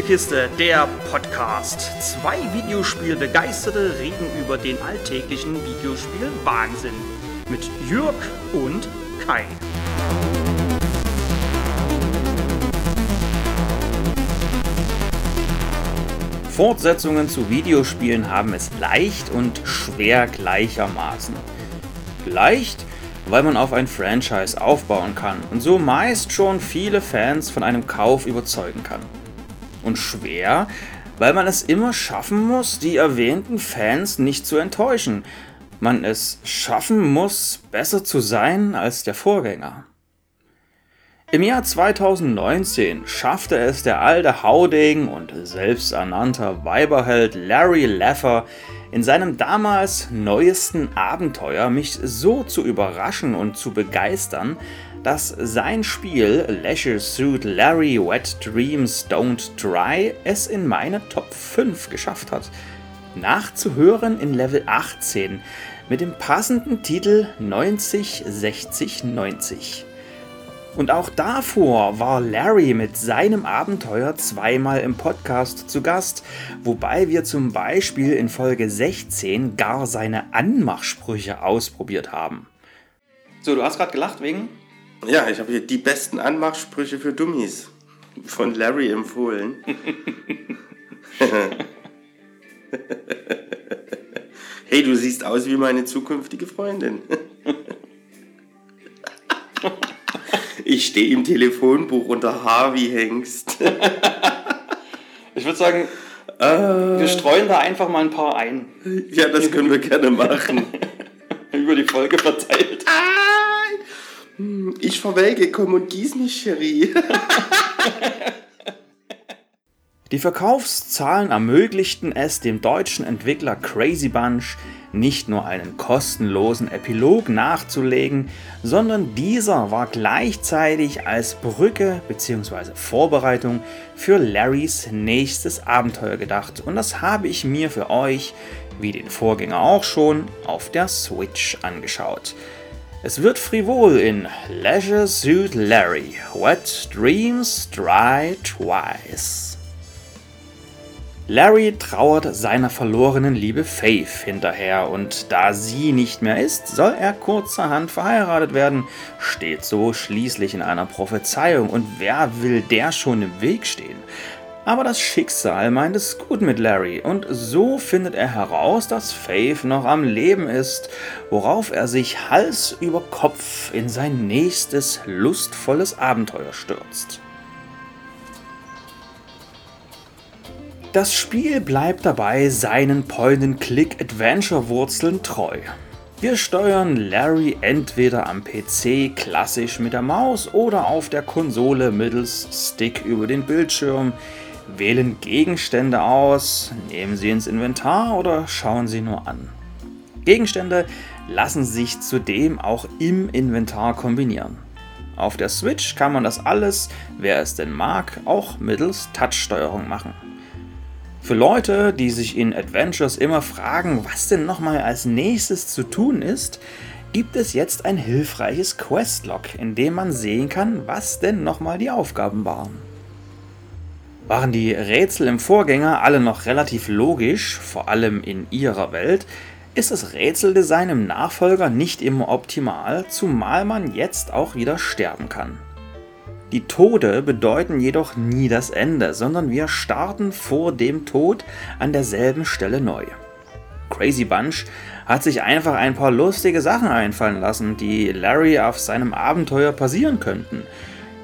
Spielekiste, der Podcast. Zwei Videospielbegeisterte reden über den alltäglichen Videospiel-Wahnsinn. Mit Jürg und Kai. Fortsetzungen zu Videospielen haben es leicht und schwer gleichermaßen. Leicht, weil man auf ein Franchise aufbauen kann und so meist schon viele Fans von einem Kauf überzeugen kann. Und schwer, weil man es immer schaffen muss, die erwähnten Fans nicht zu enttäuschen. Man es schaffen muss, besser zu sein als der Vorgänger. Im Jahr 2019 schaffte es der alte Haudegen und selbsternannter Weiberheld Larry Laffer in seinem damals neuesten Abenteuer mich so zu überraschen und zu begeistern, dass sein Spiel Leisure Suit Larry Wet Dreams Don't Dry es in meine Top 5 geschafft hat. Nachzuhören in Level 18 mit dem passenden Titel 90 60 90. Und auch davor war Larry mit seinem Abenteuer zweimal im Podcast zu Gast, wobei wir zum Beispiel in Folge 16 gar seine Anmachsprüche ausprobiert haben. So, du hast gerade gelacht wegen? Ja, ich habe hier die besten Anmachsprüche für Dummies von Larry empfohlen. hey, du siehst aus wie meine zukünftige Freundin. Ich stehe im Telefonbuch unter Harvey Hengst. ich würde sagen, äh, wir streuen da einfach mal ein paar ein. Ja, das können wir gerne machen. Über die Folge verteilt. Ich verwelke, komm und gieß mich, Cherie. Die Verkaufszahlen ermöglichten es dem deutschen Entwickler Crazy Bunch, nicht nur einen kostenlosen Epilog nachzulegen, sondern dieser war gleichzeitig als Brücke bzw. Vorbereitung für Larrys nächstes Abenteuer gedacht und das habe ich mir für euch, wie den Vorgänger auch schon, auf der Switch angeschaut. Es wird frivol in Leisure Suit Larry, Wet Dreams Dry Twice. Larry trauert seiner verlorenen Liebe Faith hinterher und da sie nicht mehr ist, soll er kurzerhand verheiratet werden, steht so schließlich in einer Prophezeiung und wer will der schon im Weg stehen? Aber das Schicksal meint es gut mit Larry und so findet er heraus, dass Faith noch am Leben ist, worauf er sich Hals über Kopf in sein nächstes lustvolles Abenteuer stürzt. Das Spiel bleibt dabei seinen Point-and-Click-Adventure-Wurzeln treu. Wir steuern Larry entweder am PC klassisch mit der Maus oder auf der Konsole mittels Stick über den Bildschirm, wählen Gegenstände aus, nehmen sie ins Inventar oder schauen sie nur an. Gegenstände lassen sich zudem auch im Inventar kombinieren. Auf der Switch kann man das alles, wer es denn mag, auch mittels Touchsteuerung machen. Für Leute, die sich in Adventures immer fragen, was denn nochmal als nächstes zu tun ist, gibt es jetzt ein hilfreiches Questlog, in dem man sehen kann, was denn nochmal die Aufgaben waren. Waren die Rätsel im Vorgänger alle noch relativ logisch, vor allem in ihrer Welt, ist das Rätseldesign im Nachfolger nicht immer optimal, zumal man jetzt auch wieder sterben kann. Die Tode bedeuten jedoch nie das Ende, sondern wir starten vor dem Tod an derselben Stelle neu. Crazy Bunch hat sich einfach ein paar lustige Sachen einfallen lassen, die Larry auf seinem Abenteuer passieren könnten.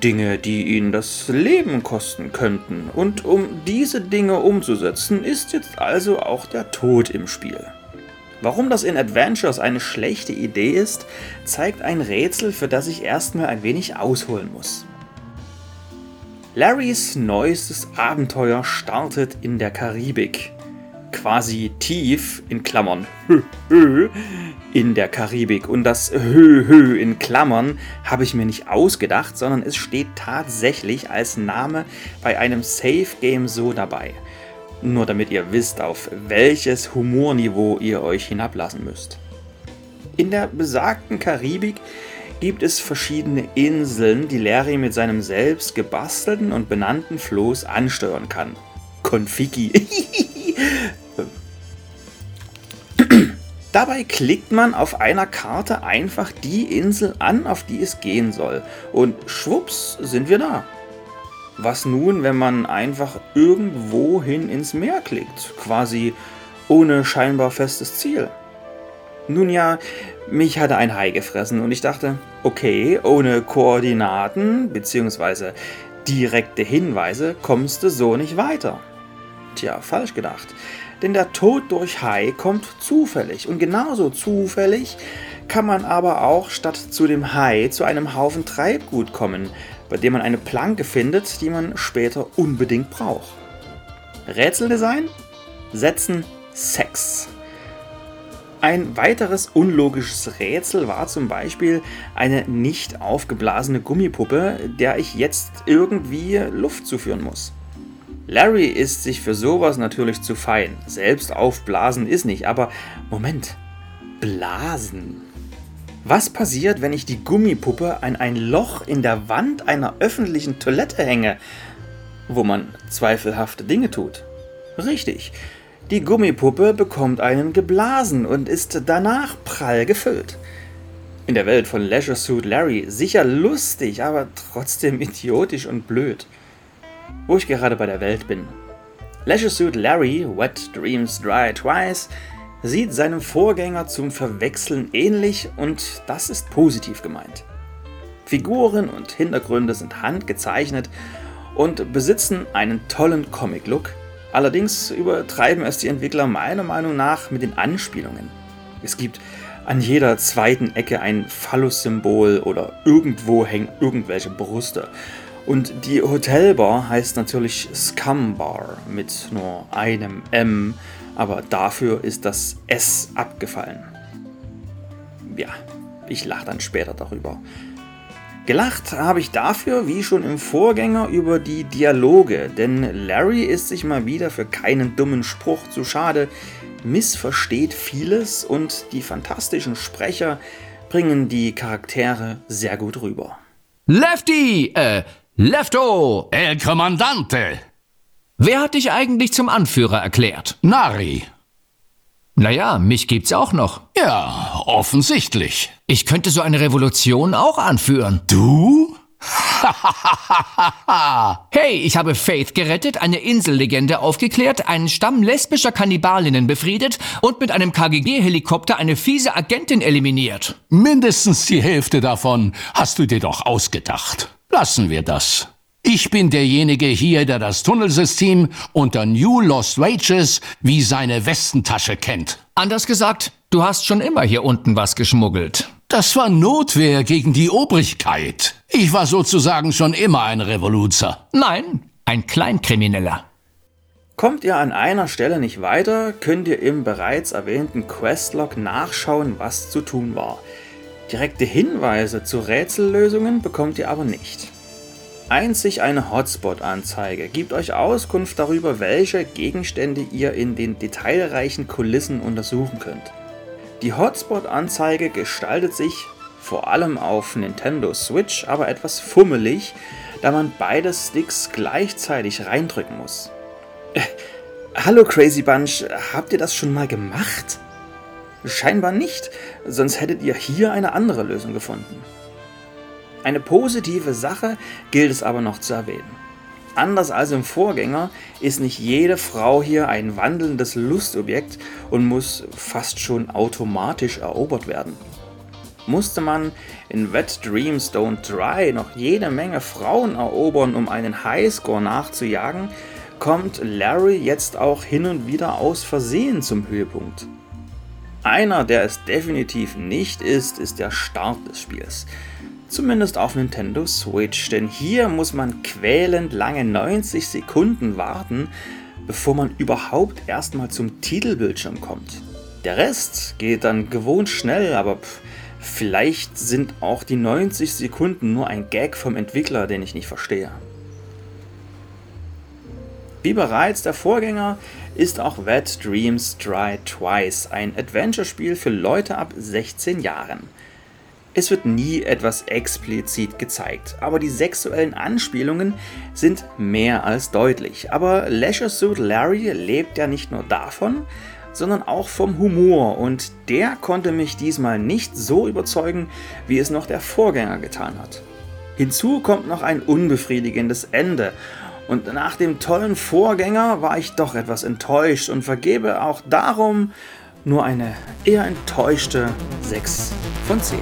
Dinge, die ihn das Leben kosten könnten. Und um diese Dinge umzusetzen, ist jetzt also auch der Tod im Spiel. Warum das in Adventures eine schlechte Idee ist, zeigt ein Rätsel, für das ich erstmal ein wenig ausholen muss. Larrys neuestes Abenteuer startet in der Karibik. Quasi tief, in Klammern, hö, in der Karibik. Und das hö, in Klammern habe ich mir nicht ausgedacht, sondern es steht tatsächlich als Name bei einem Safe Game so dabei. Nur damit ihr wisst, auf welches Humorniveau ihr euch hinablassen müsst. In der besagten Karibik gibt es verschiedene Inseln, die Larry mit seinem selbst gebastelten und benannten Floß ansteuern kann. Konfigi. Dabei klickt man auf einer Karte einfach die Insel an, auf die es gehen soll. Und schwupps sind wir da. Was nun, wenn man einfach irgendwohin ins Meer klickt, quasi ohne scheinbar festes Ziel? Nun ja, mich hatte ein Hai gefressen und ich dachte, okay, ohne Koordinaten bzw. direkte Hinweise kommst du so nicht weiter. Tja, falsch gedacht. Denn der Tod durch Hai kommt zufällig. Und genauso zufällig kann man aber auch statt zu dem Hai zu einem Haufen Treibgut kommen, bei dem man eine Planke findet, die man später unbedingt braucht. Rätseldesign? Setzen Sex. Ein weiteres unlogisches Rätsel war zum Beispiel eine nicht aufgeblasene Gummipuppe, der ich jetzt irgendwie Luft zuführen muss. Larry ist sich für sowas natürlich zu fein. Selbst aufblasen ist nicht, aber Moment, blasen. Was passiert, wenn ich die Gummipuppe an ein Loch in der Wand einer öffentlichen Toilette hänge, wo man zweifelhafte Dinge tut? Richtig, die Gummipuppe bekommt einen geblasen und ist danach prall gefüllt. In der Welt von Leisure Suit Larry sicher lustig, aber trotzdem idiotisch und blöd wo ich gerade bei der Welt bin. Leisure Suit Larry, Wet Dreams Dry Twice, sieht seinem Vorgänger zum Verwechseln ähnlich und das ist positiv gemeint. Figuren und Hintergründe sind handgezeichnet und besitzen einen tollen Comic-Look, allerdings übertreiben es die Entwickler meiner Meinung nach mit den Anspielungen. Es gibt an jeder zweiten Ecke ein Phallus-Symbol oder irgendwo hängen irgendwelche Brüste und die Hotelbar heißt natürlich Scum Bar mit nur einem M, aber dafür ist das S abgefallen. Ja, ich lache dann später darüber. Gelacht habe ich dafür, wie schon im Vorgänger, über die Dialoge, denn Larry ist sich mal wieder für keinen dummen Spruch zu schade, missversteht vieles und die fantastischen Sprecher bringen die Charaktere sehr gut rüber. Lefty, äh, Lefto! El Kommandante! Wer hat dich eigentlich zum Anführer erklärt? Nari. Naja, mich gibt's auch noch. Ja, offensichtlich. Ich könnte so eine Revolution auch anführen. Du? hey, ich habe Faith gerettet, eine Insellegende aufgeklärt, einen Stamm lesbischer Kannibalinnen befriedet und mit einem KGG-Helikopter eine fiese Agentin eliminiert. Mindestens die Hälfte davon hast du dir doch ausgedacht. Lassen wir das. Ich bin derjenige hier, der das Tunnelsystem unter New Lost Wages wie seine Westentasche kennt. Anders gesagt, du hast schon immer hier unten was geschmuggelt. Das war Notwehr gegen die Obrigkeit. Ich war sozusagen schon immer ein Revoluzer. Nein, ein Kleinkrimineller. Kommt ihr an einer Stelle nicht weiter, könnt ihr im bereits erwähnten Questlog nachschauen, was zu tun war. Direkte Hinweise zu Rätsellösungen bekommt ihr aber nicht. Einzig eine Hotspot-Anzeige gibt euch Auskunft darüber, welche Gegenstände ihr in den detailreichen Kulissen untersuchen könnt. Die Hotspot-Anzeige gestaltet sich vor allem auf Nintendo Switch aber etwas fummelig, da man beide Sticks gleichzeitig reindrücken muss. Äh, hallo Crazy Bunch, habt ihr das schon mal gemacht? Scheinbar nicht, sonst hättet ihr hier eine andere Lösung gefunden. Eine positive Sache gilt es aber noch zu erwähnen. Anders als im Vorgänger ist nicht jede Frau hier ein wandelndes Lustobjekt und muss fast schon automatisch erobert werden. Musste man in Wet Dreams Don't Dry noch jede Menge Frauen erobern, um einen Highscore nachzujagen, kommt Larry jetzt auch hin und wieder aus Versehen zum Höhepunkt. Einer, der es definitiv nicht ist, ist der Start des Spiels. Zumindest auf Nintendo Switch, denn hier muss man quälend lange 90 Sekunden warten, bevor man überhaupt erstmal zum Titelbildschirm kommt. Der Rest geht dann gewohnt schnell, aber pff, vielleicht sind auch die 90 Sekunden nur ein Gag vom Entwickler, den ich nicht verstehe. Wie bereits der Vorgänger ist auch Wet Dreams Try Twice ein Adventure-Spiel für Leute ab 16 Jahren. Es wird nie etwas explizit gezeigt, aber die sexuellen Anspielungen sind mehr als deutlich. Aber Leisure Suit Larry lebt ja nicht nur davon, sondern auch vom Humor und der konnte mich diesmal nicht so überzeugen, wie es noch der Vorgänger getan hat. Hinzu kommt noch ein unbefriedigendes Ende und nach dem tollen Vorgänger war ich doch etwas enttäuscht und vergebe auch darum nur eine eher enttäuschte 6 von 10.